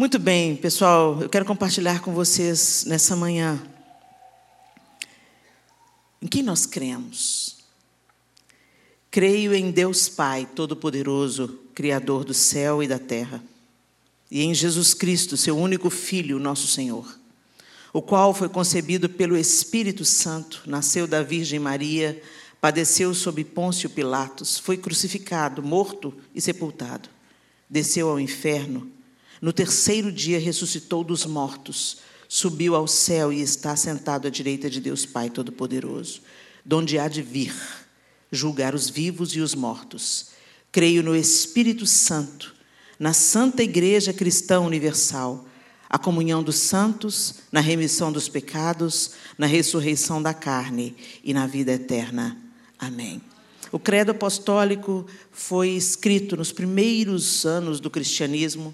Muito bem, pessoal, eu quero compartilhar com vocês nessa manhã. Em quem nós cremos? Creio em Deus Pai Todo-Poderoso, Criador do céu e da terra, e em Jesus Cristo, seu único Filho, nosso Senhor, o qual foi concebido pelo Espírito Santo, nasceu da Virgem Maria, padeceu sob Pôncio Pilatos, foi crucificado, morto e sepultado, desceu ao inferno no terceiro dia ressuscitou dos mortos, subiu ao céu e está sentado à direita de Deus Pai Todo-Poderoso, donde há de vir julgar os vivos e os mortos. Creio no Espírito Santo, na Santa Igreja Cristã Universal, a comunhão dos santos, na remissão dos pecados, na ressurreição da carne e na vida eterna. Amém. O credo apostólico foi escrito nos primeiros anos do cristianismo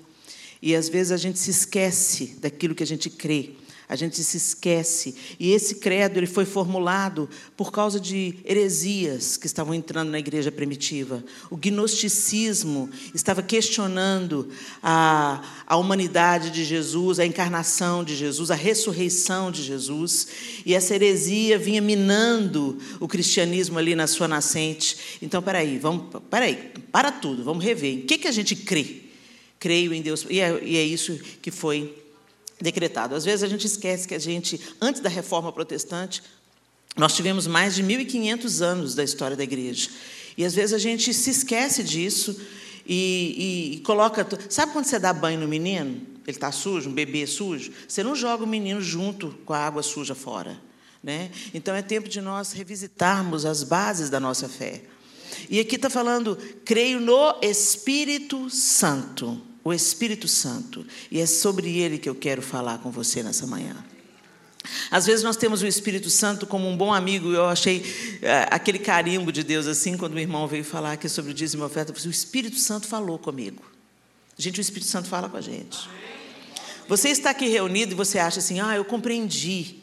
e às vezes a gente se esquece daquilo que a gente crê. A gente se esquece. E esse credo ele foi formulado por causa de heresias que estavam entrando na igreja primitiva. O gnosticismo estava questionando a, a humanidade de Jesus, a encarnação de Jesus, a ressurreição de Jesus. E essa heresia vinha minando o cristianismo ali na sua nascente. Então, peraí, vamos, peraí, para tudo, vamos rever. Em que, que a gente crê? Creio em Deus. E é, e é isso que foi decretado. Às vezes a gente esquece que a gente, antes da reforma protestante, nós tivemos mais de 1.500 anos da história da igreja. E às vezes a gente se esquece disso e, e, e coloca. Sabe quando você dá banho no menino? Ele está sujo, um bebê sujo? Você não joga o menino junto com a água suja fora. Né? Então é tempo de nós revisitarmos as bases da nossa fé. E aqui está falando, creio no Espírito Santo. O Espírito Santo. E é sobre ele que eu quero falar com você nessa manhã. Às vezes nós temos o Espírito Santo como um bom amigo, eu achei é, aquele carimbo de Deus assim, quando o irmão veio falar aqui sobre o dízimo e oferta, o Espírito Santo falou comigo. Gente, o Espírito Santo fala com a gente. Você está aqui reunido e você acha assim, ah, eu compreendi,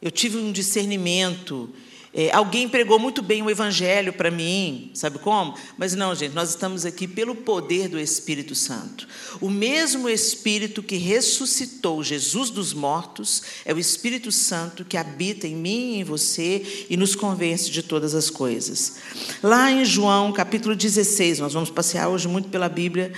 eu tive um discernimento, é, alguém pregou muito bem o Evangelho para mim, sabe como? Mas não, gente, nós estamos aqui pelo poder do Espírito Santo. O mesmo Espírito que ressuscitou Jesus dos mortos é o Espírito Santo que habita em mim e em você e nos convence de todas as coisas. Lá em João, capítulo 16, nós vamos passear hoje muito pela Bíblia.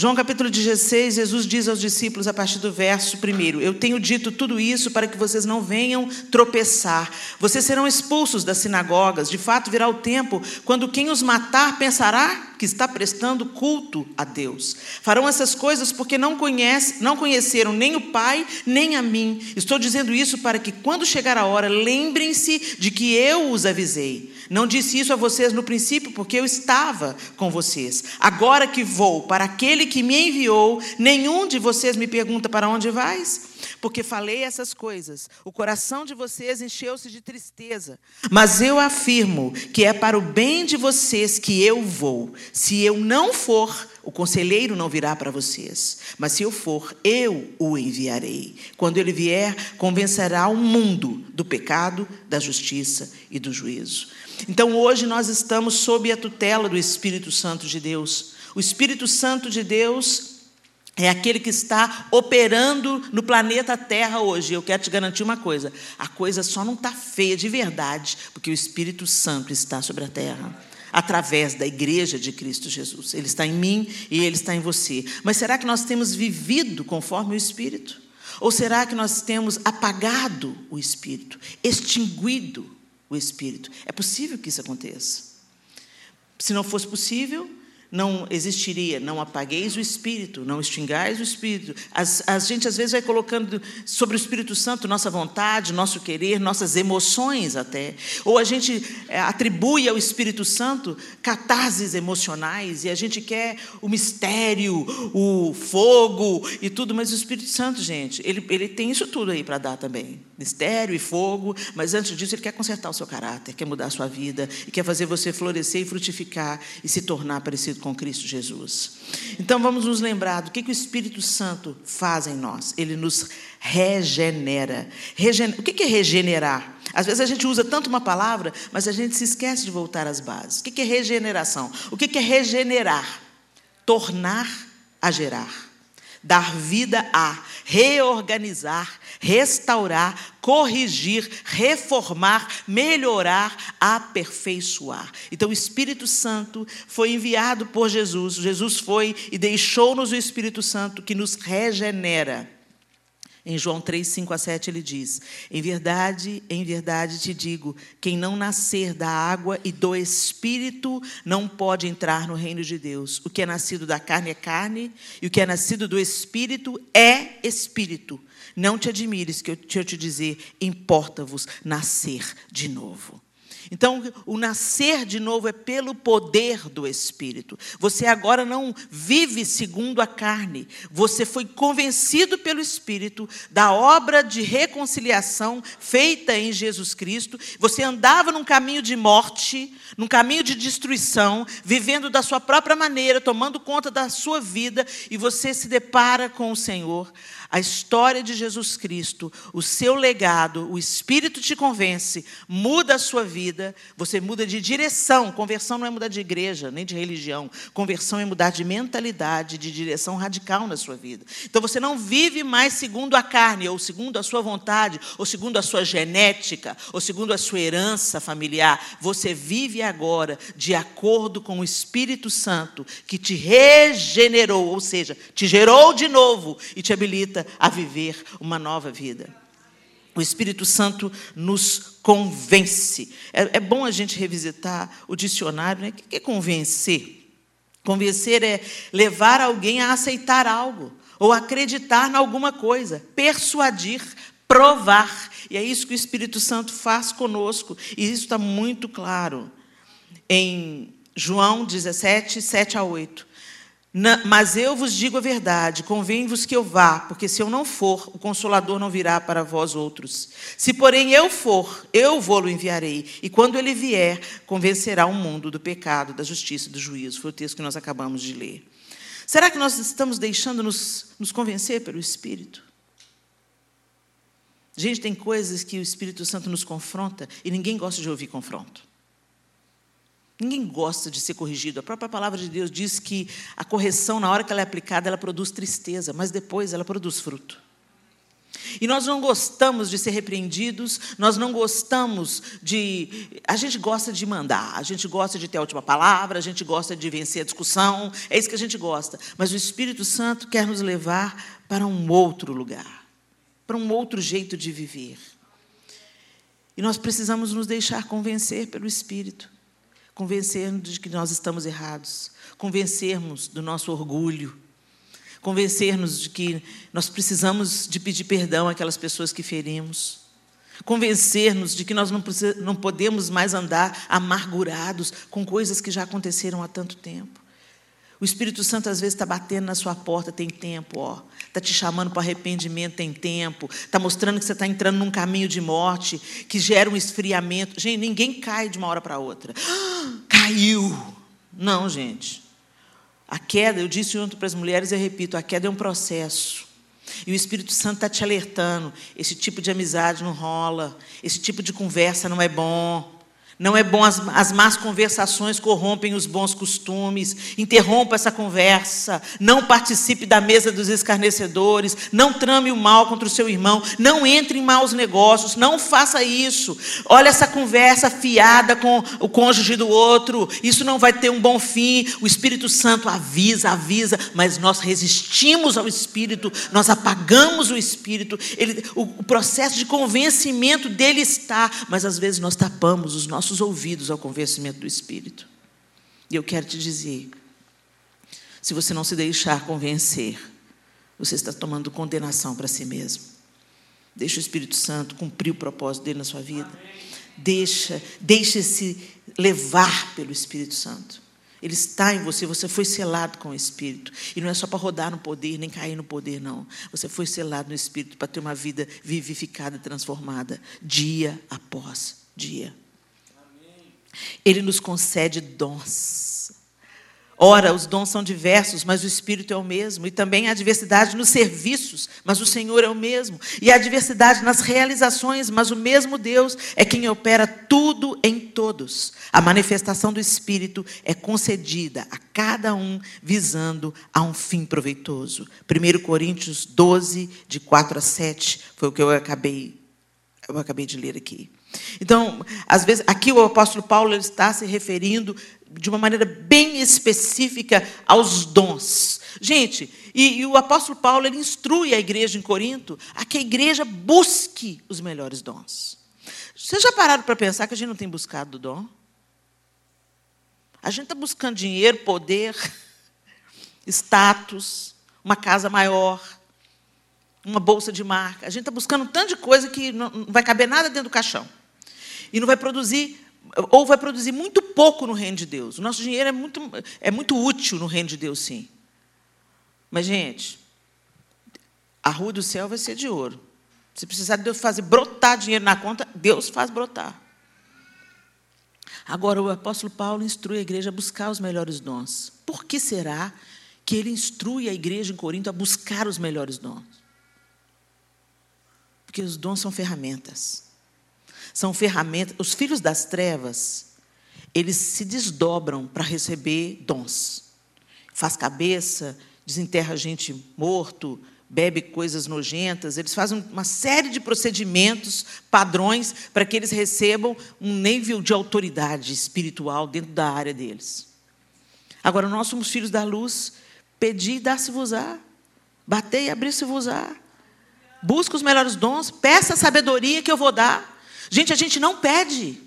João capítulo 16, Jesus diz aos discípulos a partir do verso 1: Eu tenho dito tudo isso para que vocês não venham tropeçar. Vocês serão expulsos das sinagogas. De fato, virá o tempo quando quem os matar pensará que está prestando culto a Deus. Farão essas coisas porque não, conhece, não conheceram nem o Pai, nem a mim. Estou dizendo isso para que, quando chegar a hora, lembrem-se de que eu os avisei. Não disse isso a vocês no princípio, porque eu estava com vocês. Agora que vou para aquele que me enviou, nenhum de vocês me pergunta para onde vais? Porque falei essas coisas. O coração de vocês encheu-se de tristeza. Mas eu afirmo que é para o bem de vocês que eu vou. Se eu não for, o conselheiro não virá para vocês. Mas se eu for, eu o enviarei. Quando ele vier, convencerá o mundo do pecado, da justiça e do juízo. Então hoje nós estamos sob a tutela do Espírito Santo de Deus. O Espírito Santo de Deus é aquele que está operando no planeta Terra hoje. Eu quero te garantir uma coisa: a coisa só não está feia de verdade, porque o Espírito Santo está sobre a terra, através da igreja de Cristo Jesus. Ele está em mim e ele está em você. Mas será que nós temos vivido conforme o Espírito? Ou será que nós temos apagado o Espírito, extinguido o Espírito? É possível que isso aconteça. Se não fosse possível, não existiria. Não apagueis o Espírito, não extingais o Espírito. As, a gente às vezes vai colocando sobre o Espírito Santo nossa vontade, nosso querer, nossas emoções até. Ou a gente é, atribui ao Espírito Santo catarses emocionais e a gente quer o mistério, o fogo e tudo, mas o Espírito Santo, gente, ele, ele tem isso tudo aí para dar também. Mistério e fogo, mas antes disso ele quer consertar o seu caráter, quer mudar a sua vida e quer fazer você florescer e frutificar e se tornar parecido com Cristo Jesus. Então vamos nos lembrar do que, que o Espírito Santo faz em nós. Ele nos regenera. Regen... O que, é regenerar? Às vezes a gente usa tanto uma palavra, mas a gente se esquece de voltar às bases. O que, é regeneração? O que é regenerar? Tornar a gerar. dar vida a, reorganizar, restaurar, corrigir, reformar, melhorar, aperfeiçoar. Então o Espírito Santo foi enviado por Jesus. Jesus foi e deixou-nos o Espírito Santo que nos regenera. Em João 3, 5 a 7, ele diz: Em verdade, em verdade te digo: quem não nascer da água e do espírito não pode entrar no reino de Deus. O que é nascido da carne é carne, e o que é nascido do espírito é espírito. Não te admires que eu te, dizer: importa-vos nascer de novo. Então, o nascer de novo é pelo poder do Espírito. Você agora não vive segundo a carne. Você foi convencido pelo Espírito da obra de reconciliação feita em Jesus Cristo. Você andava num caminho de morte, num caminho de destruição, vivendo da sua própria maneira, tomando conta da sua vida, e você se depara com o Senhor a história de Jesus Cristo, o seu legado, o Espírito te convence, muda a sua vida, você muda de direção. Conversão não é mudar de igreja, nem de religião. Conversão é mudar de mentalidade, de direção radical na sua vida. Então você não vive mais segundo a carne, ou segundo a sua vontade, ou segundo a sua genética, ou segundo a sua herança familiar. Você vive agora de acordo com o Espírito Santo que te regenerou, ou seja, te gerou de novo e te habilita a viver uma nova vida. O Espírito Santo nos convence. É, é bom a gente revisitar o dicionário. Né? O que é convencer? Convencer é levar alguém a aceitar algo, ou acreditar em alguma coisa, persuadir, provar. E é isso que o Espírito Santo faz conosco, e isso está muito claro em João 17, 7 a 8 mas eu vos digo a verdade, convém-vos que eu vá, porque se eu não for, o consolador não virá para vós outros. Se, porém, eu for, eu vou-lo enviarei, e quando ele vier, convencerá o mundo do pecado, da justiça e do juízo. Foi o texto que nós acabamos de ler. Será que nós estamos deixando nos, nos convencer pelo Espírito? Gente, tem coisas que o Espírito Santo nos confronta e ninguém gosta de ouvir confronto. Ninguém gosta de ser corrigido. A própria palavra de Deus diz que a correção, na hora que ela é aplicada, ela produz tristeza, mas depois ela produz fruto. E nós não gostamos de ser repreendidos, nós não gostamos de. A gente gosta de mandar, a gente gosta de ter a última palavra, a gente gosta de vencer a discussão, é isso que a gente gosta. Mas o Espírito Santo quer nos levar para um outro lugar, para um outro jeito de viver. E nós precisamos nos deixar convencer pelo Espírito convencermos de que nós estamos errados, convencermos do nosso orgulho, convencermos de que nós precisamos de pedir perdão àquelas pessoas que ferimos, convencermos de que nós não, não podemos mais andar amargurados com coisas que já aconteceram há tanto tempo. O Espírito Santo às vezes está batendo na sua porta, tem tempo, ó. Está te chamando para arrependimento, tem tempo. Está mostrando que você está entrando num caminho de morte, que gera um esfriamento. Gente, ninguém cai de uma hora para outra. Caiu! Não, gente. A queda, eu disse ontem para as mulheres e repito, a queda é um processo. E o Espírito Santo está te alertando. Esse tipo de amizade não rola. Esse tipo de conversa não é bom. Não é bom, as, as más conversações corrompem os bons costumes. Interrompa essa conversa. Não participe da mesa dos escarnecedores. Não trame o mal contra o seu irmão. Não entre em maus negócios. Não faça isso. Olha essa conversa fiada com o cônjuge do outro. Isso não vai ter um bom fim. O Espírito Santo avisa, avisa, mas nós resistimos ao Espírito, nós apagamos o Espírito. Ele, o, o processo de convencimento dele está, mas às vezes nós tapamos os nossos nossos ouvidos ao convencimento do Espírito. E eu quero te dizer: se você não se deixar convencer, você está tomando condenação para si mesmo. Deixa o Espírito Santo cumprir o propósito dele na sua vida. Deixa, deixa-se levar pelo Espírito Santo. Ele está em você, você foi selado com o Espírito. E não é só para rodar no poder, nem cair no poder, não. Você foi selado no Espírito para ter uma vida vivificada, transformada, dia após dia. Ele nos concede dons. Ora, os dons são diversos, mas o Espírito é o mesmo. E também há diversidade nos serviços, mas o Senhor é o mesmo. E há diversidade nas realizações, mas o mesmo Deus é quem opera tudo em todos. A manifestação do Espírito é concedida a cada um visando a um fim proveitoso. 1 Coríntios 12, de 4 a 7, foi o que eu acabei, eu acabei de ler aqui. Então, às vezes, aqui o apóstolo Paulo está se referindo de uma maneira bem específica aos dons. Gente, e, e, o apóstolo Paulo ele instrui a igreja em Corinto a que a igreja busque os melhores dons. Vocês já pararam para pensar que a gente não tem buscado dom? A gente está buscando dinheiro, poder, status, uma casa maior, uma bolsa de marca. A gente está buscando um tanto de coisa que não vai caber nada dentro do caixão. E não vai produzir ou vai produzir muito pouco no reino de Deus. O nosso dinheiro é muito, é muito útil no reino de Deus, sim. Mas, gente, a rua do céu vai ser de ouro. Se precisar de Deus fazer brotar dinheiro na conta, Deus faz brotar. Agora, o apóstolo Paulo instrui a igreja a buscar os melhores dons. Por que será que ele instrui a igreja em Corinto a buscar os melhores dons? Porque os dons são ferramentas. São ferramentas. Os filhos das trevas, eles se desdobram para receber dons. Faz cabeça, desenterra gente morto, bebe coisas nojentas. Eles fazem uma série de procedimentos, padrões, para que eles recebam um nível de autoridade espiritual dentro da área deles. Agora, nós somos filhos da luz. Pedi e dá-se-vos-á. Batei e abri-se-vos-á. Busca os melhores dons, peça a sabedoria que eu vou dar. Gente, a gente não pede.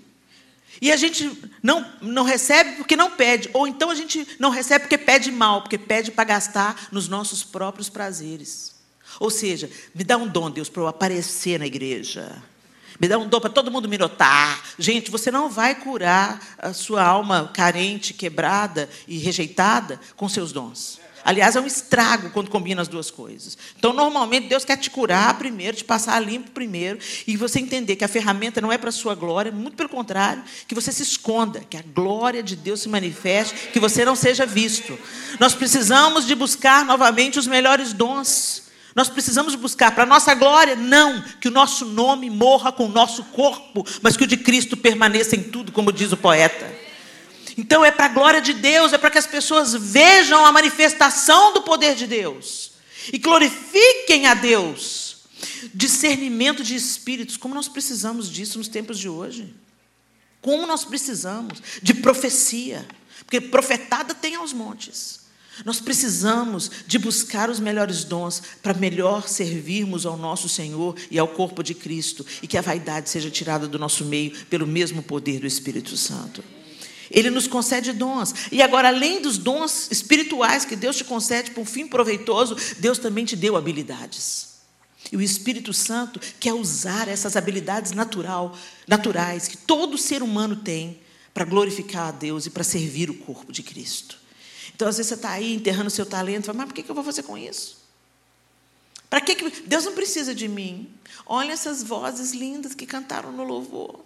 E a gente não, não recebe porque não pede. Ou então a gente não recebe porque pede mal, porque pede para gastar nos nossos próprios prazeres. Ou seja, me dá um dom, Deus, para eu aparecer na igreja. Me dá um dom para todo mundo me notar. Gente, você não vai curar a sua alma carente, quebrada e rejeitada com seus dons. Aliás, é um estrago quando combina as duas coisas. Então, normalmente, Deus quer te curar primeiro, te passar limpo primeiro, e você entender que a ferramenta não é para a sua glória, muito pelo contrário, que você se esconda, que a glória de Deus se manifeste, que você não seja visto. Nós precisamos de buscar novamente os melhores dons. Nós precisamos buscar para a nossa glória, não que o nosso nome morra com o nosso corpo, mas que o de Cristo permaneça em tudo, como diz o poeta. Então é para a glória de Deus, é para que as pessoas vejam a manifestação do poder de Deus e glorifiquem a Deus. Discernimento de espíritos, como nós precisamos disso nos tempos de hoje. Como nós precisamos de profecia, porque profetada tem aos montes. Nós precisamos de buscar os melhores dons para melhor servirmos ao nosso Senhor e ao corpo de Cristo e que a vaidade seja tirada do nosso meio pelo mesmo poder do Espírito Santo. Ele nos concede dons. E agora, além dos dons espirituais que Deus te concede para um fim proveitoso, Deus também te deu habilidades. E o Espírito Santo quer usar essas habilidades natural, naturais que todo ser humano tem para glorificar a Deus e para servir o corpo de Cristo. Então, às vezes, você está aí enterrando o seu talento, mas por que eu vou fazer com isso? Para que Deus não precisa de mim? Olha essas vozes lindas que cantaram no louvor.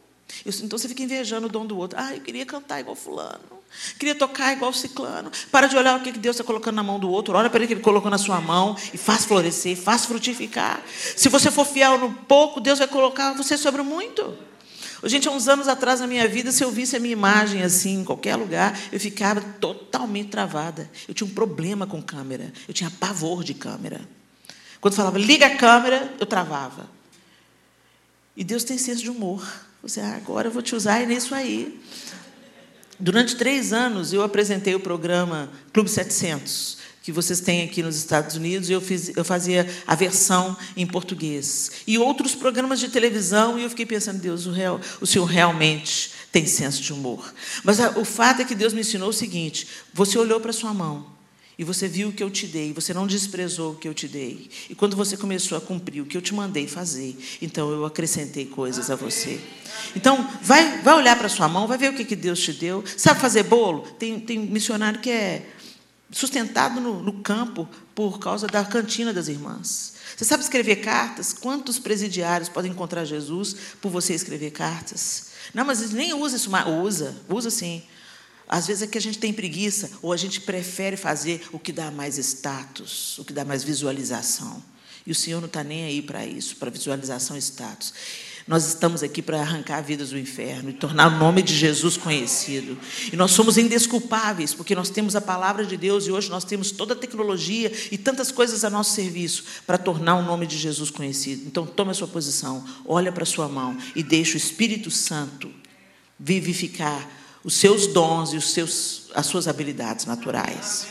Então você fica invejando o dom do outro. Ah, eu queria cantar igual fulano. Queria tocar igual ciclano. Para de olhar o que Deus está colocando na mão do outro. Olha para ele que ele colocou na sua mão e faz florescer, faz frutificar. Se você for fiel no pouco, Deus vai colocar você sobre o muito. Gente, há uns anos atrás na minha vida, se eu visse a minha imagem assim, em qualquer lugar, eu ficava totalmente travada. Eu tinha um problema com câmera. Eu tinha pavor de câmera. Quando falava, liga a câmera, eu travava. E Deus tem senso de humor. Você, ah, agora eu vou te usar, é nisso aí. Durante três anos, eu apresentei o programa Clube 700, que vocês têm aqui nos Estados Unidos, e eu, fiz, eu fazia a versão em português. E outros programas de televisão, e eu fiquei pensando, Deus, o, real, o Senhor realmente tem senso de humor. Mas a, o fato é que Deus me ensinou o seguinte: você olhou para sua mão, e você viu o que eu te dei, você não desprezou o que eu te dei. E quando você começou a cumprir o que eu te mandei fazer, então eu acrescentei coisas a você. Então, vai, vai olhar para sua mão, vai ver o que, que Deus te deu. Sabe fazer bolo? Tem, tem missionário que é sustentado no, no campo por causa da cantina das irmãs. Você sabe escrever cartas? Quantos presidiários podem encontrar Jesus por você escrever cartas? Não, mas nem usa isso mais. Usa, usa sim. Às vezes é que a gente tem preguiça ou a gente prefere fazer o que dá mais status, o que dá mais visualização. E o Senhor não está nem aí para isso, para visualização e status. Nós estamos aqui para arrancar vidas do inferno e tornar o nome de Jesus conhecido. E nós somos indesculpáveis, porque nós temos a palavra de Deus e hoje nós temos toda a tecnologia e tantas coisas a nosso serviço para tornar o nome de Jesus conhecido. Então, tome a sua posição, olha para a sua mão e deixe o Espírito Santo vivificar os seus dons e os seus, as suas habilidades naturais.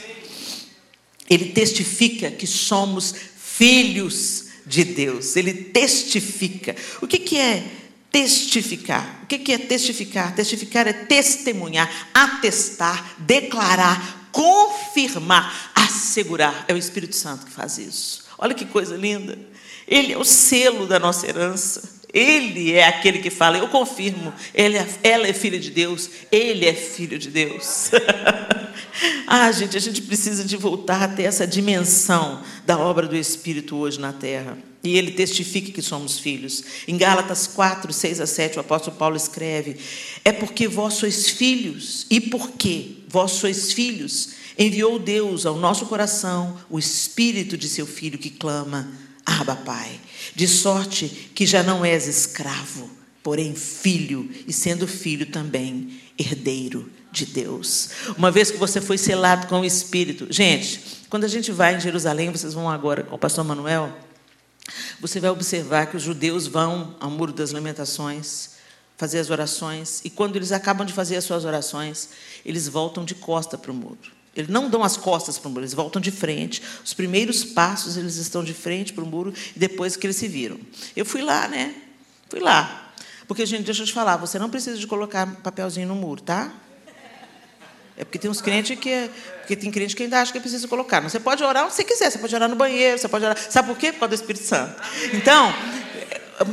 Ele testifica que somos filhos de Deus. Ele testifica. O que, que é testificar? O que, que é testificar? Testificar é testemunhar, atestar, declarar, confirmar, assegurar. É o Espírito Santo que faz isso. Olha que coisa linda. Ele é o selo da nossa herança. Ele é aquele que fala, eu confirmo, é, ela é filha de Deus, ele é filho de Deus. ah, gente, a gente precisa de voltar a ter essa dimensão da obra do Espírito hoje na terra. E ele testifica que somos filhos. Em Gálatas 4, 6 a 7, o apóstolo Paulo escreve: É porque vós sois filhos, e porque vós sois filhos, enviou Deus ao nosso coração o Espírito de seu Filho que clama, Abba, Pai. De sorte que já não és escravo, porém filho, e sendo filho também herdeiro de Deus. Uma vez que você foi selado com o Espírito. Gente, quando a gente vai em Jerusalém, vocês vão agora com o pastor Manuel, você vai observar que os judeus vão ao Muro das Lamentações fazer as orações, e quando eles acabam de fazer as suas orações, eles voltam de costa para o muro. Eles não dão as costas para o muro, eles voltam de frente. Os primeiros passos eles estão de frente para o muro e depois que eles se viram. Eu fui lá, né? Fui lá. Porque, gente, deixa eu te falar, você não precisa de colocar papelzinho no muro, tá? É porque tem uns crentes que. É, porque tem crente que ainda acha que precisa colocar. Mas você pode orar onde você quiser, você pode orar no banheiro, você pode orar. Sabe por quê? Por causa do Espírito Santo. Então,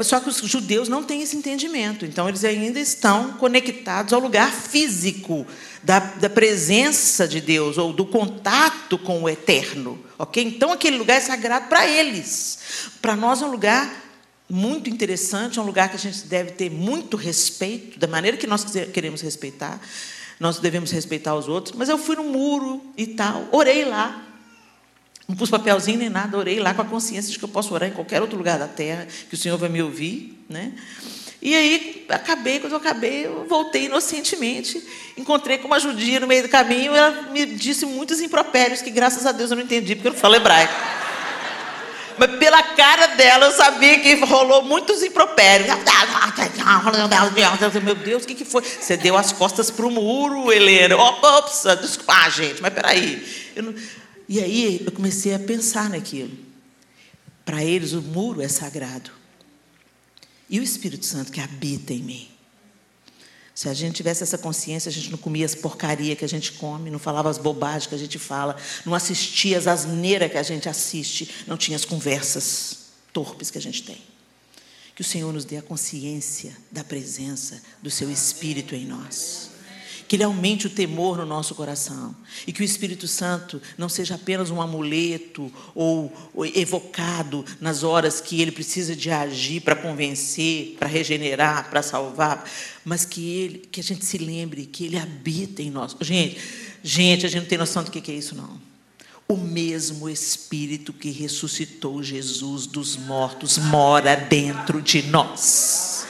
só que os judeus não têm esse entendimento. Então, eles ainda estão conectados ao lugar físico da, da presença de Deus, ou do contato com o eterno. ok? Então, aquele lugar é sagrado para eles. Para nós é um lugar muito interessante, é um lugar que a gente deve ter muito respeito, da maneira que nós queremos respeitar. Nós devemos respeitar os outros. Mas eu fui no muro e tal, orei lá. Não pus papelzinho nem nada, orei lá com a consciência de que eu posso orar em qualquer outro lugar da terra, que o Senhor vai me ouvir. Né? E aí, acabei, quando eu acabei, eu voltei inocentemente. Encontrei com uma judia no meio do caminho, ela me disse muitos impropérios, que graças a Deus eu não entendi, porque eu não falo hebraico. Mas pela cara dela, eu sabia que rolou muitos impropérios. Meu Deus, o que, que foi? Você deu as costas para o muro, Helena. Ops, desculpa, ah, gente, mas peraí. Não... E aí eu comecei a pensar naquilo. Para eles, o muro é sagrado. E o Espírito Santo que habita em mim. Se a gente tivesse essa consciência, a gente não comia as porcaria que a gente come, não falava as bobagens que a gente fala, não assistia as asneiras que a gente assiste, não tinha as conversas torpes que a gente tem. Que o Senhor nos dê a consciência da presença do seu Espírito em nós que Ele aumente o temor no nosso coração e que o Espírito Santo não seja apenas um amuleto ou, evocado nas horas que Ele precisa de agir para convencer, para regenerar, para salvar, mas que Ele, que a gente se lembre que Ele habita em nós. Gente, gente, a gente não tem noção do que é isso não. O mesmo Espírito que ressuscitou Jesus dos mortos mora dentro de nós.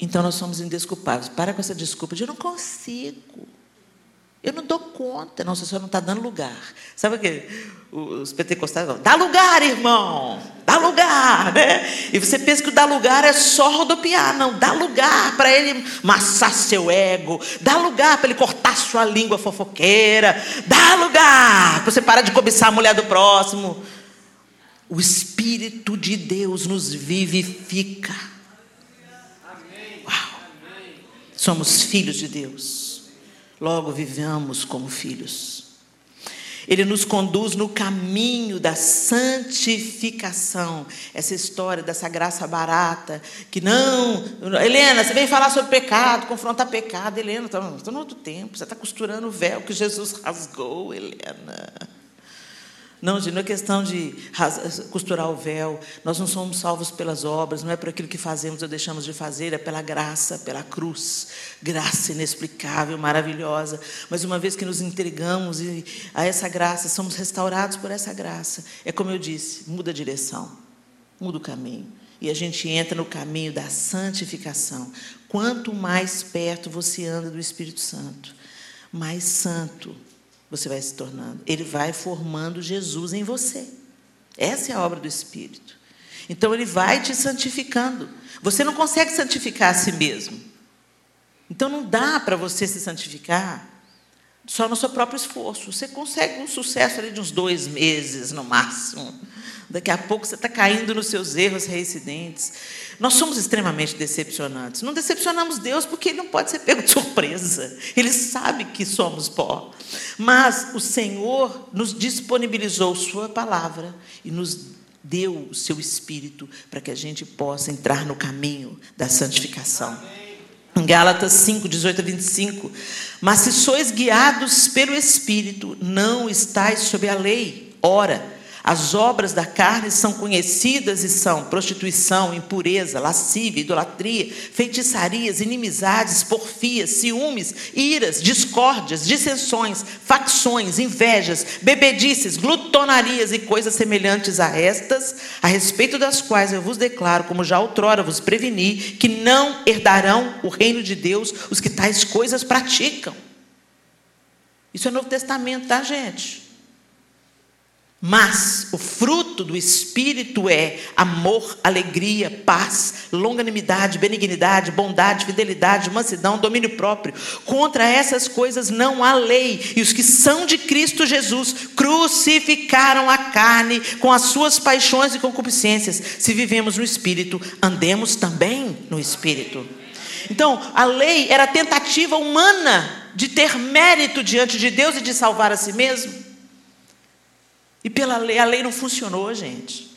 Então nós somos indesculpáveis. Para com essa desculpa de eu não consigo. Eu não dou conta. Não, o senhor não está dando lugar. Sabe o que os pentecostais falam? Dá lugar, irmão. Dá lugar, né? E você pensa que o dar lugar é só rodopiar. Não, dá lugar para ele massar seu ego. Dá lugar para ele cortar sua língua fofoqueira. Dá lugar para você parar de cobiçar a mulher do próximo. O Espírito de Deus nos vivifica. Somos filhos de Deus. Logo vivamos como filhos. Ele nos conduz no caminho da santificação. Essa história dessa graça barata, que não. Helena, você vem falar sobre pecado, confrontar pecado. Helena, estou no outro tempo. Você está costurando o véu que Jesus rasgou, Helena. Não, não é questão de costurar o véu. Nós não somos salvos pelas obras, não é por aquilo que fazemos ou deixamos de fazer, é pela graça, pela cruz. Graça inexplicável, maravilhosa. Mas uma vez que nos entregamos a essa graça, somos restaurados por essa graça. É como eu disse, muda a direção, muda o caminho. E a gente entra no caminho da santificação. Quanto mais perto você anda do Espírito Santo, mais santo você vai se tornando. Ele vai formando Jesus em você. Essa é a obra do Espírito. Então ele vai te santificando. Você não consegue santificar a si mesmo. Então não dá para você se santificar só no seu próprio esforço. Você consegue um sucesso ali de uns dois meses no máximo. Daqui a pouco você está caindo nos seus erros reincidentes. Nós somos extremamente decepcionantes. Não decepcionamos Deus porque Ele não pode ser pego de surpresa. Ele sabe que somos pó. Mas o Senhor nos disponibilizou Sua palavra e nos deu o seu Espírito para que a gente possa entrar no caminho da santificação. Em Gálatas 5, 18 a 25. Mas se sois guiados pelo Espírito, não estáis sob a lei. Ora, as obras da carne são conhecidas e são prostituição, impureza, lascívia, idolatria, feitiçarias, inimizades, porfias, ciúmes, iras, discórdias, dissensões, facções, invejas, bebedices, glutonarias e coisas semelhantes a estas, a respeito das quais eu vos declaro, como já outrora vos preveni, que não herdarão o reino de Deus os que tais coisas praticam. Isso é Novo Testamento, tá, gente? Mas o fruto do Espírito é amor, alegria, paz, longanimidade, benignidade, bondade, fidelidade, mansidão, domínio próprio. Contra essas coisas não há lei. E os que são de Cristo Jesus crucificaram a carne com as suas paixões e concupiscências. Se vivemos no Espírito, andemos também no Espírito. Então, a lei era a tentativa humana de ter mérito diante de Deus e de salvar a si mesmo. E pela lei, a lei não funcionou, gente.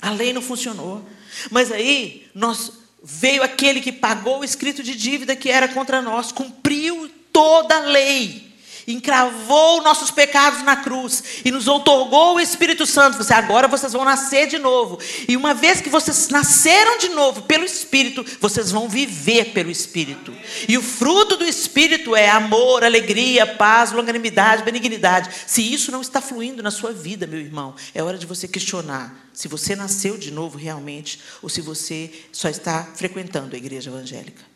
A lei não funcionou. Mas aí nós veio aquele que pagou o escrito de dívida que era contra nós, cumpriu toda a lei encravou nossos pecados na cruz e nos outorgou o Espírito Santo. Você agora vocês vão nascer de novo. E uma vez que vocês nasceram de novo pelo Espírito, vocês vão viver pelo Espírito. E o fruto do Espírito é amor, alegria, paz, longanimidade, benignidade. Se isso não está fluindo na sua vida, meu irmão, é hora de você questionar se você nasceu de novo realmente ou se você só está frequentando a igreja evangélica.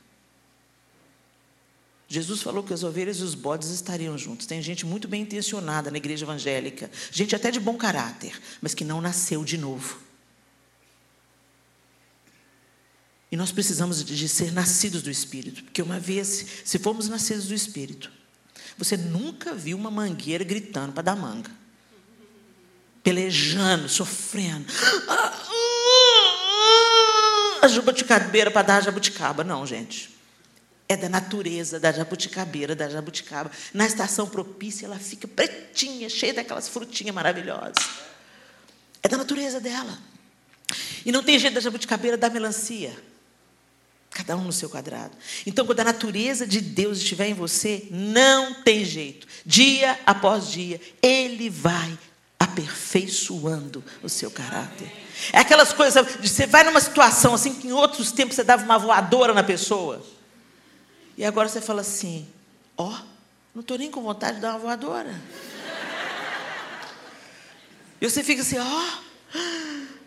Jesus falou que as ovelhas e os bodes estariam juntos. Tem gente muito bem intencionada na igreja evangélica, gente até de bom caráter, mas que não nasceu de novo. E nós precisamos de ser nascidos do Espírito, porque uma vez, se formos nascidos do Espírito, você nunca viu uma mangueira gritando para dar manga, pelejando, sofrendo. A jabuticabeira para dar jabuticaba. Não, gente é da natureza da jabuticabeira, da jabuticaba. Na estação propícia, ela fica pretinha, cheia daquelas frutinhas maravilhosas. É da natureza dela. E não tem jeito da jabuticabeira da melancia. Cada um no seu quadrado. Então, quando a natureza de Deus estiver em você, não tem jeito. Dia após dia, Ele vai aperfeiçoando o seu caráter. É aquelas coisas, você vai numa situação assim que em outros tempos você dava uma voadora na pessoa. E agora você fala assim: ó, oh, não estou nem com vontade de dar uma voadora. e você fica assim: ó, oh,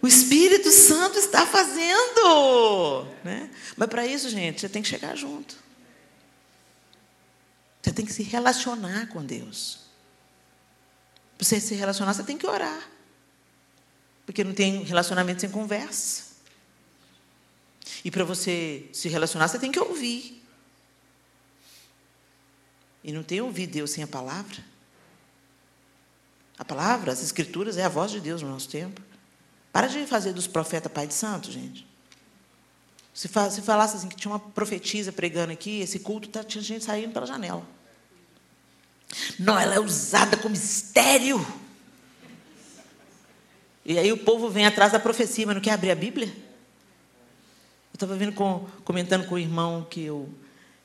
o Espírito Santo está fazendo. Né? Mas para isso, gente, você tem que chegar junto. Você tem que se relacionar com Deus. Para você se relacionar, você tem que orar. Porque não tem relacionamento sem conversa. E para você se relacionar, você tem que ouvir. E não tem ouvido Deus sem a palavra. A palavra, as escrituras, é a voz de Deus no nosso tempo. Para de fazer dos profetas pai de santo, gente. Se, se falasse assim que tinha uma profetisa pregando aqui, esse culto tá, tinha gente saindo pela janela. Não, ela é usada como mistério. E aí o povo vem atrás da profecia, mas não quer abrir a Bíblia? Eu estava com, comentando com o irmão que, eu,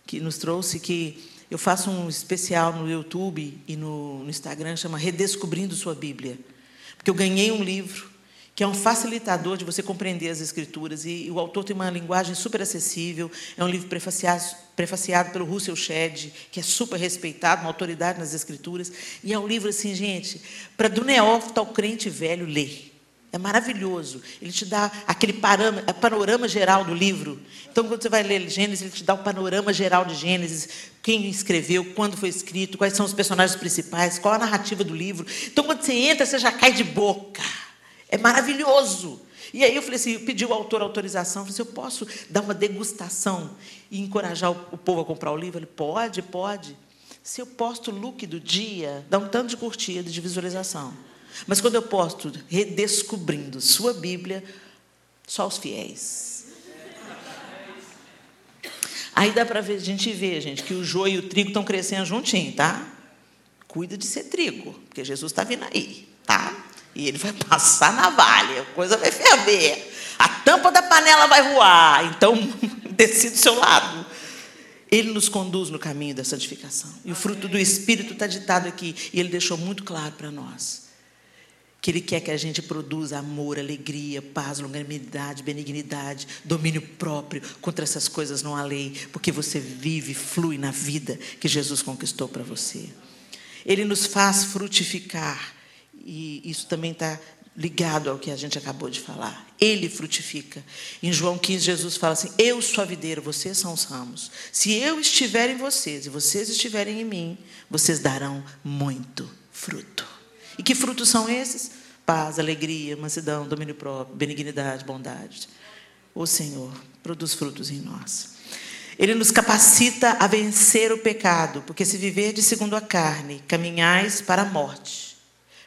que nos trouxe que eu faço um especial no YouTube e no, no Instagram, chama Redescobrindo Sua Bíblia. Porque eu ganhei um livro que é um facilitador de você compreender as escrituras e, o autor tem uma linguagem super acessível. É um livro prefaciado, prefaciado pelo Russell Shedd, que é super respeitado, uma autoridade nas escrituras. E é um livro assim, gente, para do neófito ao crente velho ler. É maravilhoso. Ele te dá aquele panorama, panorama geral do livro. Então, quando você vai ler Gênesis, ele te dá o panorama geral de Gênesis, quem escreveu, quando foi escrito, quais são os personagens principais, qual a narrativa do livro. Então, quando você entra, você já cai de boca. É maravilhoso. E aí eu falei assim, pedi ao autor autorização, falei assim, eu posso dar uma degustação e encorajar o povo a comprar o livro? Ele, pode, pode. Se eu posto o look do dia, dá um tanto de curtida, de visualização. Mas quando eu posto redescobrindo sua Bíblia, só os fiéis. Aí dá para a gente ver, gente, que o joio e o trigo estão crescendo juntinho, tá? Cuida de ser trigo, porque Jesus está vindo aí, tá? E ele vai passar na valha, a coisa vai ferver. A tampa da panela vai voar. Então, decida do seu lado. Ele nos conduz no caminho da santificação. E o fruto do Espírito está ditado aqui. E ele deixou muito claro para nós. Que ele quer que a gente produza amor, alegria, paz, longanimidade, benignidade, domínio próprio. Contra essas coisas não há lei. Porque você vive, flui na vida que Jesus conquistou para você. Ele nos faz frutificar e isso também está ligado ao que a gente acabou de falar. Ele frutifica. Em João 15, Jesus fala assim: Eu sou a videira, vocês são os ramos. Se eu estiver em vocês e vocês estiverem em mim, vocês darão muito fruto. E que frutos são esses? Paz, alegria, mansidão, domínio próprio, benignidade, bondade. O Senhor produz frutos em nós. Ele nos capacita a vencer o pecado, porque se viver de segundo a carne, caminhais para a morte.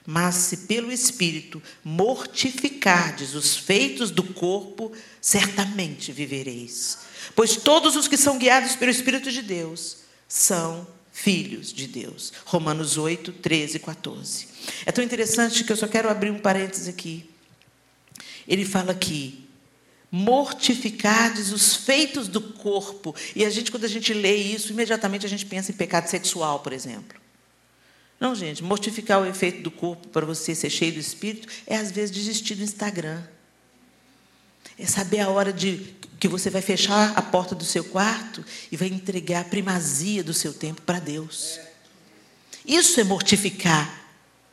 Mas se pelo Espírito mortificardes os feitos do corpo, certamente vivereis. Pois todos os que são guiados pelo Espírito de Deus são filhos de Deus. Romanos 8, 13 e 14. É tão interessante que eu só quero abrir um parênteses aqui. Ele fala aqui, mortificardes os feitos do corpo. E a gente, quando a gente lê isso, imediatamente a gente pensa em pecado sexual, por exemplo. Não, gente, mortificar o efeito do corpo para você ser cheio do espírito é às vezes desistir do Instagram. É saber a hora de que você vai fechar a porta do seu quarto e vai entregar a primazia do seu tempo para Deus. Isso é mortificar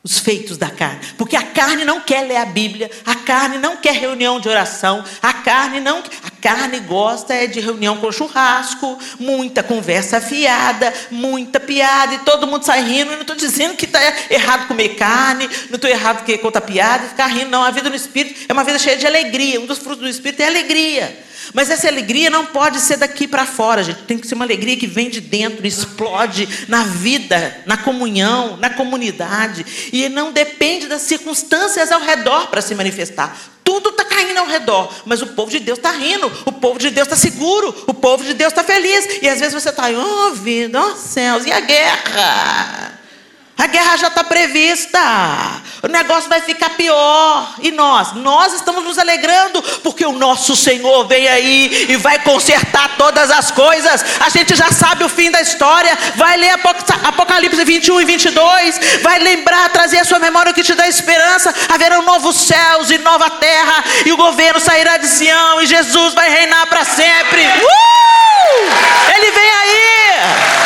os feitos da carne. Porque a carne não quer ler a Bíblia, a carne não quer reunião de oração, a carne não. A carne gosta é de reunião com churrasco, muita conversa afiada, muita piada, e todo mundo sai rindo. Eu não estou dizendo que está errado comer carne, não estou errado que contar piada e ficar rindo, não. A vida no Espírito é uma vida cheia de alegria. Um dos frutos do Espírito é alegria. Mas essa alegria não pode ser daqui para fora, gente. Tem que ser uma alegria que vem de dentro, explode na vida, na comunhão, na comunidade. E não depende das circunstâncias ao redor para se manifestar. Tudo está caindo ao redor, mas o povo de Deus está rindo, o povo de Deus está seguro, o povo de Deus está feliz. E às vezes você está ouvindo, oh céus, e a guerra? A guerra já está prevista. O negócio vai ficar pior. E nós? Nós estamos nos alegrando porque o nosso Senhor vem aí e vai consertar todas as coisas. A gente já sabe o fim da história. Vai ler Apocalipse 21 e 22. Vai lembrar, trazer a sua memória o que te dá esperança. Haverão novos céus e nova terra. E o governo sairá de Sião. E Jesus vai reinar para sempre. Uh! Ele vem aí.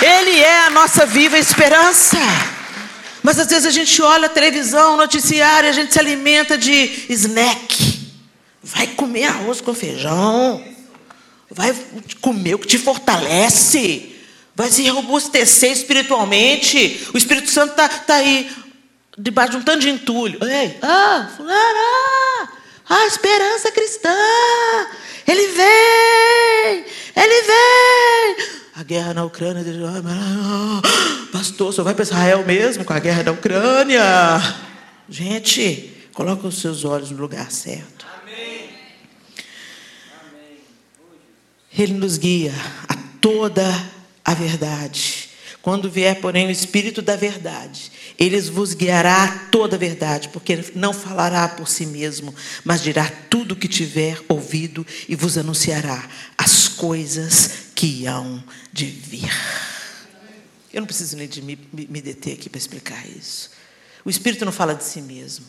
Ele é a nossa viva esperança. Mas às vezes a gente olha a televisão, noticiário, a gente se alimenta de snack. Vai comer arroz com feijão. Vai comer o que te fortalece. Vai se robustecer espiritualmente. O Espírito Santo está tá aí, debaixo de um tanto de entulho. Ei, ah, fulana, a esperança cristã. Ele vem, ele vem a guerra na Ucrânia. Pastor, só vai para Israel mesmo com a guerra da Ucrânia? Gente, coloca os seus olhos no lugar certo. Ele nos guia a toda a verdade. Quando vier, porém, o Espírito da verdade, ele vos guiará a toda a verdade, porque não falará por si mesmo, mas dirá tudo o que tiver ouvido e vos anunciará as coisas que hão de vir. Eu não preciso nem de me, me deter aqui para explicar isso. O Espírito não fala de si mesmo.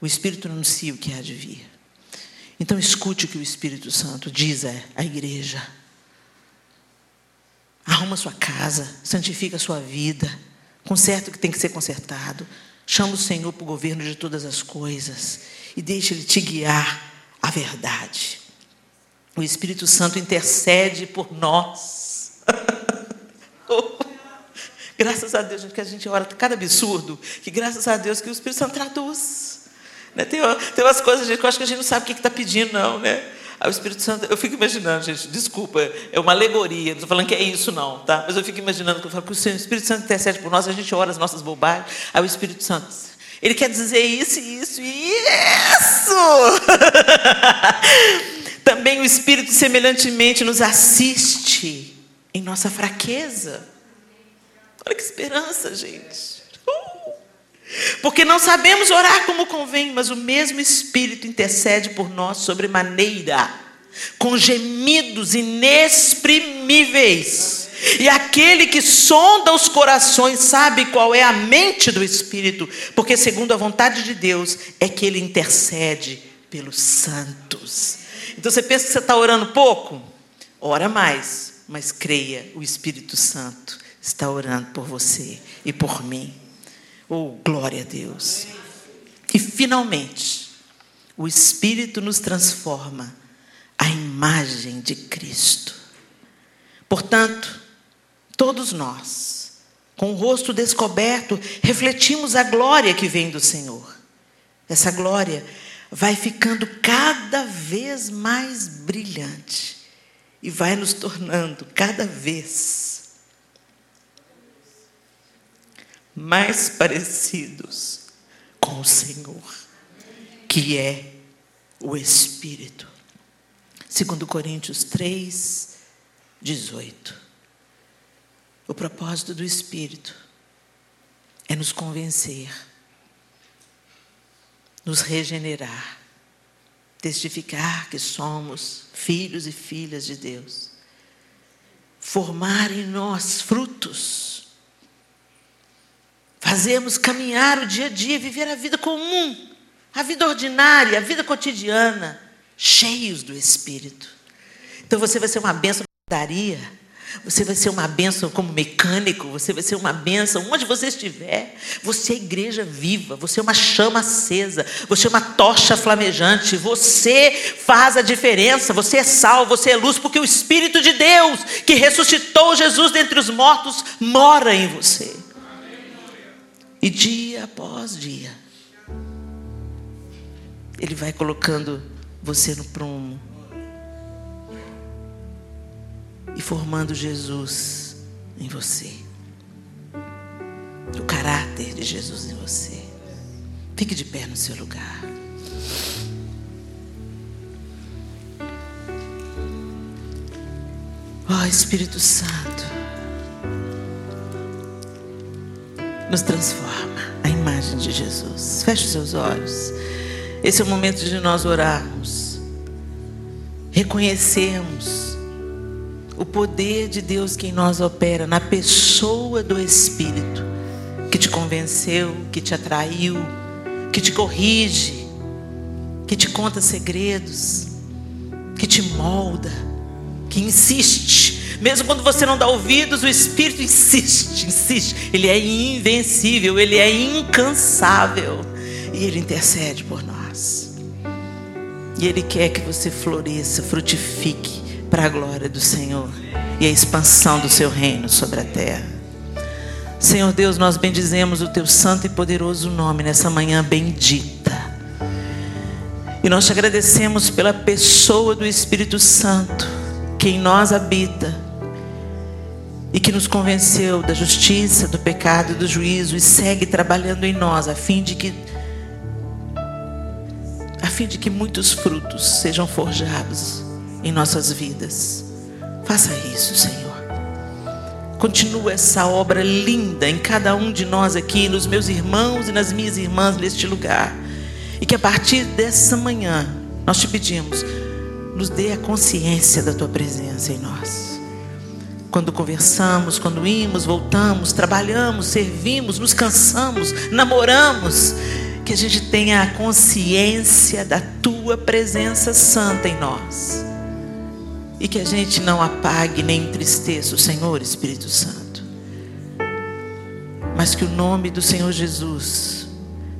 O Espírito anuncia o que há de vir. Então escute o que o Espírito Santo diz à igreja. Arruma sua casa, santifica a sua vida, conserta o que tem que ser consertado. Chama o Senhor para o governo de todas as coisas e deixa Ele te guiar à verdade. O Espírito Santo intercede por nós. oh, graças a Deus, que a gente ora cada absurdo, que graças a Deus que o Espírito Santo traduz. Né? Tem, tem umas coisas gente, que eu acho que a gente não sabe o que está pedindo, não, né? Aí o Espírito Santo, eu fico imaginando, gente, desculpa, é uma alegoria, não estou falando que é isso, não, tá? Mas eu fico imaginando que eu falo que o Espírito Santo intercede por nós, a gente ora as nossas bobagens, aí o Espírito Santo, ele quer dizer isso, isso e isso! Também o Espírito semelhantemente nos assiste em nossa fraqueza. Olha que esperança, gente. Porque não sabemos orar como convém, mas o mesmo Espírito intercede por nós sobremaneira, com gemidos inexprimíveis. E aquele que sonda os corações sabe qual é a mente do Espírito, porque, segundo a vontade de Deus, é que ele intercede pelos santos. Então você pensa que você está orando pouco? Ora mais, mas creia, o Espírito Santo está orando por você e por mim. Oh, glória a Deus. E finalmente, o Espírito nos transforma à imagem de Cristo. Portanto, todos nós, com o rosto descoberto, refletimos a glória que vem do Senhor. Essa glória vai ficando cada vez mais brilhante e vai nos tornando cada vez mais parecidos com o Senhor, que é o Espírito. Segundo Coríntios 3, 18. O propósito do Espírito é nos convencer, nos regenerar, testificar que somos filhos e filhas de Deus, formar em nós frutos fazemos caminhar o dia a dia, viver a vida comum, a vida ordinária, a vida cotidiana, cheios do Espírito. Então você vai ser uma bênção na daria, você vai ser uma bênção como mecânico, você vai ser uma bênção onde você estiver. Você é igreja viva, você é uma chama acesa, você é uma tocha flamejante, você faz a diferença, você é sal, você é luz, porque o Espírito de Deus, que ressuscitou Jesus dentre os mortos, mora em você. E dia após dia, Ele vai colocando você no prumo e formando Jesus em você. O caráter de Jesus em você. Fique de pé no seu lugar. Ó oh, Espírito Santo. Nos transforma a imagem de Jesus. Feche os seus olhos. Esse é o momento de nós orarmos, reconhecermos o poder de Deus que em nós opera, na pessoa do Espírito, que te convenceu, que te atraiu, que te corrige, que te conta segredos, que te molda, que insiste mesmo quando você não dá ouvidos, o Espírito insiste, insiste. Ele é invencível, ele é incansável. E ele intercede por nós. E ele quer que você floresça, frutifique para a glória do Senhor e a expansão do seu reino sobre a terra. Senhor Deus, nós bendizemos o teu santo e poderoso nome nessa manhã bendita. E nós te agradecemos pela pessoa do Espírito Santo que em nós habita e que nos convenceu da justiça, do pecado e do juízo e segue trabalhando em nós a fim de que a fim de que muitos frutos sejam forjados em nossas vidas. Faça isso, Senhor. Continua essa obra linda em cada um de nós aqui, nos meus irmãos e nas minhas irmãs neste lugar. E que a partir dessa manhã nós te pedimos, nos dê a consciência da tua presença em nós quando conversamos, quando imos, voltamos, trabalhamos, servimos, nos cansamos, namoramos, que a gente tenha a consciência da tua presença santa em nós. E que a gente não apague nem entristeça o Senhor Espírito Santo. Mas que o nome do Senhor Jesus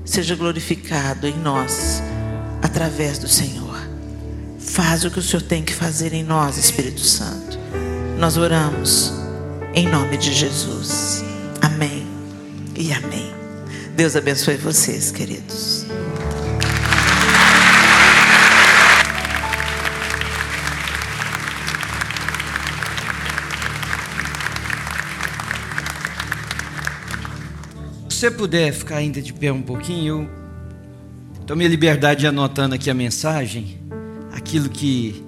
seja glorificado em nós através do Senhor. Faz o que o Senhor tem que fazer em nós, Espírito Santo. Nós oramos em nome de Jesus. Amém e amém. Deus abençoe vocês, queridos. Se você puder ficar ainda de pé um pouquinho, eu tomei a liberdade de anotando aqui a mensagem, aquilo que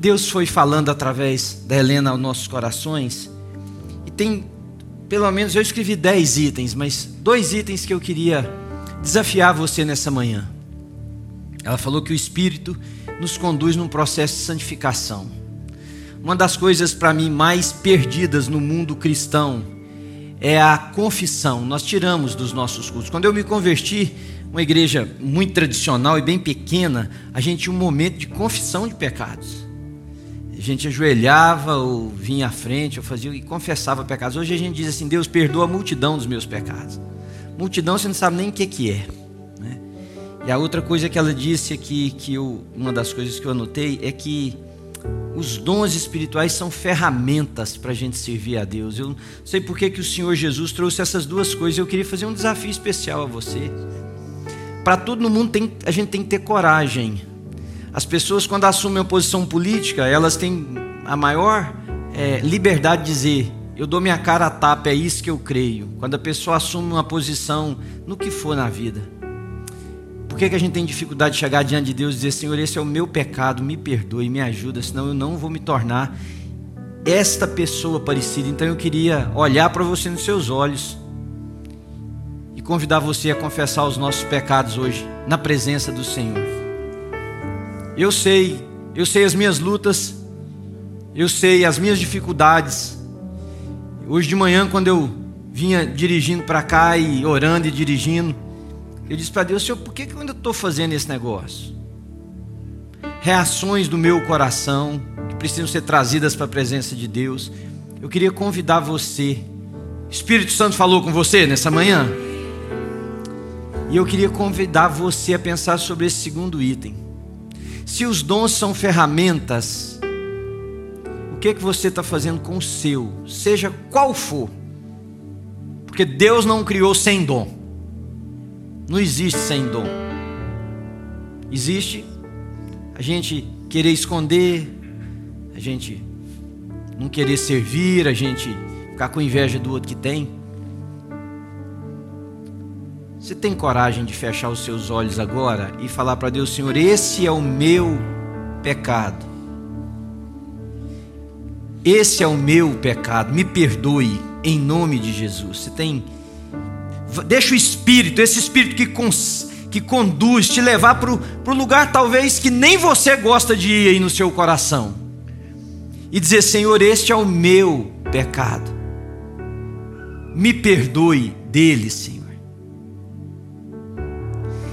Deus foi falando através da Helena aos nossos corações. E tem, pelo menos, eu escrevi dez itens, mas dois itens que eu queria desafiar você nessa manhã. Ela falou que o Espírito nos conduz num processo de santificação. Uma das coisas para mim mais perdidas no mundo cristão é a confissão. Nós tiramos dos nossos cultos. Quando eu me converti, uma igreja muito tradicional e bem pequena, a gente tinha um momento de confissão de pecados. A gente ajoelhava ou vinha à frente, ou fazia e confessava pecados. Hoje a gente diz assim: Deus perdoa a multidão dos meus pecados. Multidão você não sabe nem o que, que é. Né? E a outra coisa que ela disse aqui, que eu, uma das coisas que eu anotei, é que os dons espirituais são ferramentas para a gente servir a Deus. Eu não sei por que, o Senhor Jesus trouxe essas duas coisas. Eu queria fazer um desafio especial a você. Para tudo no mundo tem, a gente tem que ter coragem. As pessoas, quando assumem uma posição política, elas têm a maior é, liberdade de dizer: eu dou minha cara a tapa, é isso que eu creio. Quando a pessoa assume uma posição no que for na vida. Por que, que a gente tem dificuldade de chegar diante de Deus e dizer: Senhor, esse é o meu pecado, me perdoe, me ajuda, senão eu não vou me tornar esta pessoa parecida. Então eu queria olhar para você nos seus olhos e convidar você a confessar os nossos pecados hoje, na presença do Senhor. Eu sei, eu sei as minhas lutas, eu sei as minhas dificuldades. Hoje de manhã, quando eu vinha dirigindo para cá e orando e dirigindo, eu disse para Deus, Senhor, por que, que eu ainda estou fazendo esse negócio? Reações do meu coração que precisam ser trazidas para a presença de Deus. Eu queria convidar você. Espírito Santo falou com você nessa manhã? E eu queria convidar você a pensar sobre esse segundo item. Se os dons são ferramentas, o que, que você está fazendo com o seu, seja qual for? Porque Deus não criou sem dom. Não existe sem dom. Existe a gente querer esconder, a gente não querer servir, a gente ficar com inveja do outro que tem. Você tem coragem de fechar os seus olhos agora e falar para Deus, Senhor, esse é o meu pecado. Esse é o meu pecado, me perdoe em nome de Jesus. Você tem Deixa o Espírito, esse Espírito que, cons, que conduz, te levar para o lugar talvez que nem você gosta de ir aí no seu coração. E dizer: Senhor, este é o meu pecado. Me perdoe dele, Senhor.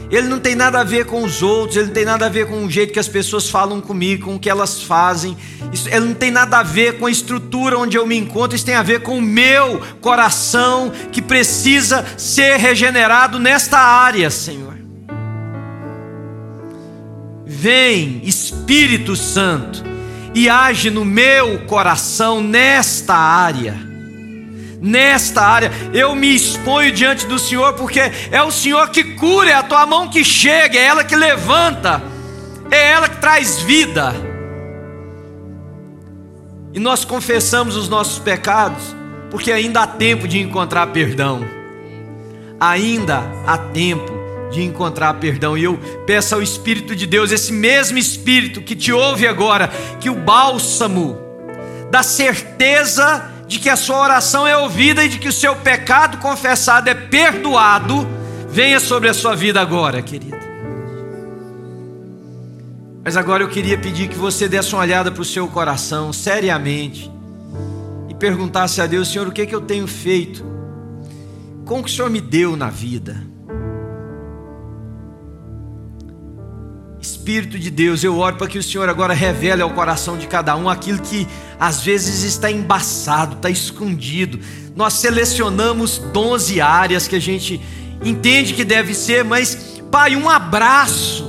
Ele não tem nada a ver com os outros, ele não tem nada a ver com o jeito que as pessoas falam comigo, com o que elas fazem. Isso, ele não tem nada a ver com a estrutura onde eu me encontro, isso tem a ver com o meu coração que precisa ser regenerado nesta área, Senhor. Vem, Espírito Santo, e age no meu coração nesta área nesta área. Eu me exponho diante do Senhor porque é o Senhor que cura, é a tua mão que chega, é ela que levanta, é ela que traz vida. E nós confessamos os nossos pecados porque ainda há tempo de encontrar perdão. Ainda há tempo de encontrar perdão. E eu peço ao Espírito de Deus, esse mesmo Espírito que te ouve agora, que o bálsamo da certeza de que a sua oração é ouvida e de que o seu pecado confessado é perdoado, venha sobre a sua vida agora, querida. Mas agora eu queria pedir que você desse uma olhada para o seu coração, seriamente, perguntasse a Deus: Senhor, o que, é que eu tenho feito? Com o que o Senhor me deu na vida? Espírito de Deus, eu oro para que o Senhor agora revele ao coração de cada um aquilo que às vezes está embaçado, está escondido. Nós selecionamos 12 áreas que a gente entende que deve ser, mas, Pai, um abraço,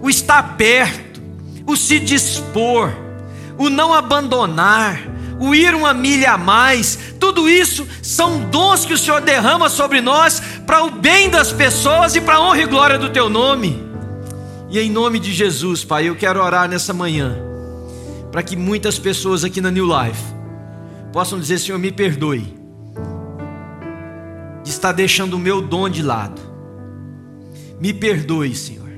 o estar perto, o se dispor, o não abandonar, o ir uma milha a mais, tudo isso são dons que o Senhor derrama sobre nós para o bem das pessoas e para a honra e glória do Teu nome. E em nome de Jesus, Pai, eu quero orar nessa manhã, para que muitas pessoas aqui na New Life possam dizer: Senhor, me perdoe, de estar deixando o meu dom de lado. Me perdoe, Senhor,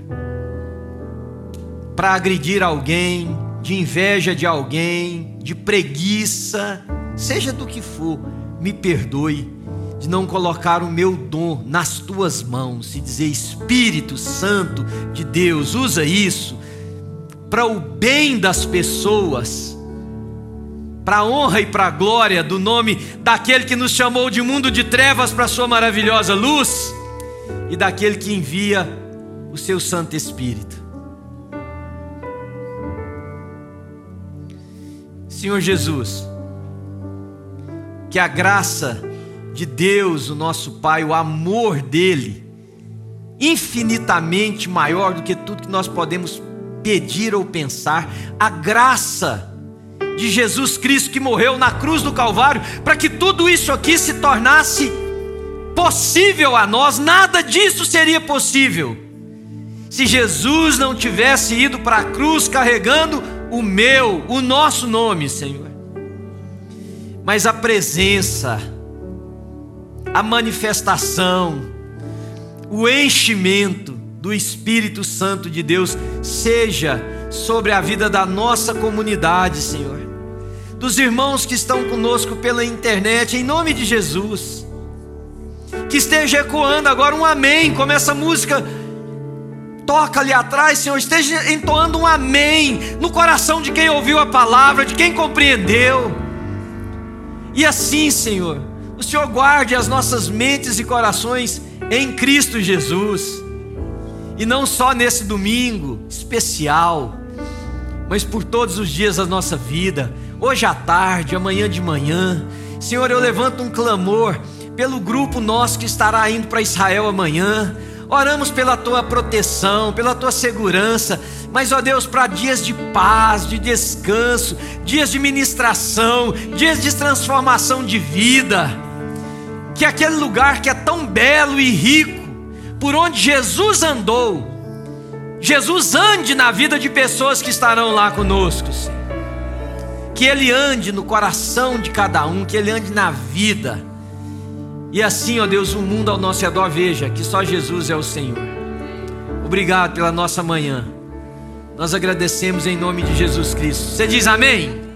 para agredir alguém, de inveja de alguém, de preguiça, seja do que for, me perdoe de não colocar o meu dom nas tuas mãos e dizer: Espírito Santo de Deus, usa isso para o bem das pessoas, para a honra e para a glória do nome daquele que nos chamou de mundo de trevas para a sua maravilhosa luz e daquele que envia o seu Santo Espírito. Senhor Jesus, que a graça de Deus, o nosso Pai, o amor dele, infinitamente maior do que tudo que nós podemos pedir ou pensar, a graça de Jesus Cristo que morreu na cruz do Calvário, para que tudo isso aqui se tornasse possível a nós, nada disso seria possível se Jesus não tivesse ido para a cruz carregando o meu, o nosso nome, Senhor. Mas a presença, a manifestação, o enchimento do Espírito Santo de Deus seja sobre a vida da nossa comunidade, Senhor. Dos irmãos que estão conosco pela internet, em nome de Jesus. Que esteja ecoando agora um amém, como essa música toca ali atrás, Senhor, esteja entoando um amém no coração de quem ouviu a palavra, de quem compreendeu. E assim, Senhor, o Senhor guarde as nossas mentes e corações em Cristo Jesus. E não só nesse domingo especial, mas por todos os dias da nossa vida, hoje à tarde, amanhã de manhã. Senhor, eu levanto um clamor pelo grupo nosso que estará indo para Israel amanhã. Oramos pela tua proteção, pela tua segurança, mas ó Deus, para dias de paz, de descanso, dias de ministração, dias de transformação de vida que aquele lugar que é tão belo e rico, por onde Jesus andou, Jesus ande na vida de pessoas que estarão lá conosco, Senhor. Que Ele ande no coração de cada um, que Ele ande na vida. E assim, ó Deus, o mundo ao nosso redor veja que só Jesus é o Senhor. Obrigado pela nossa manhã. Nós agradecemos em nome de Jesus Cristo. Você diz amém?